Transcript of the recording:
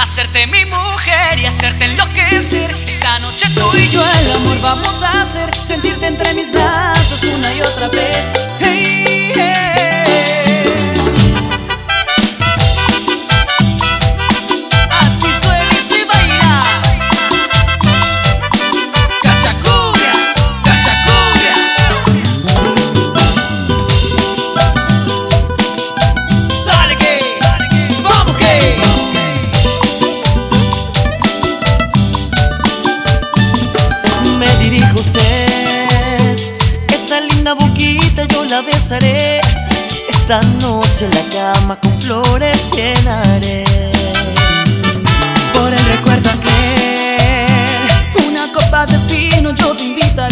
Hacerte mi mujer y hacerte enloquecer. Esta noche tú y yo el amor vamos a hacer. Sentirte entre mis brazos una y otra vez. dijo usted, esta linda boquita yo la besaré, esta noche la cama con flores llenaré. Por el recuerdo aquel, una copa de vino yo te invitaré.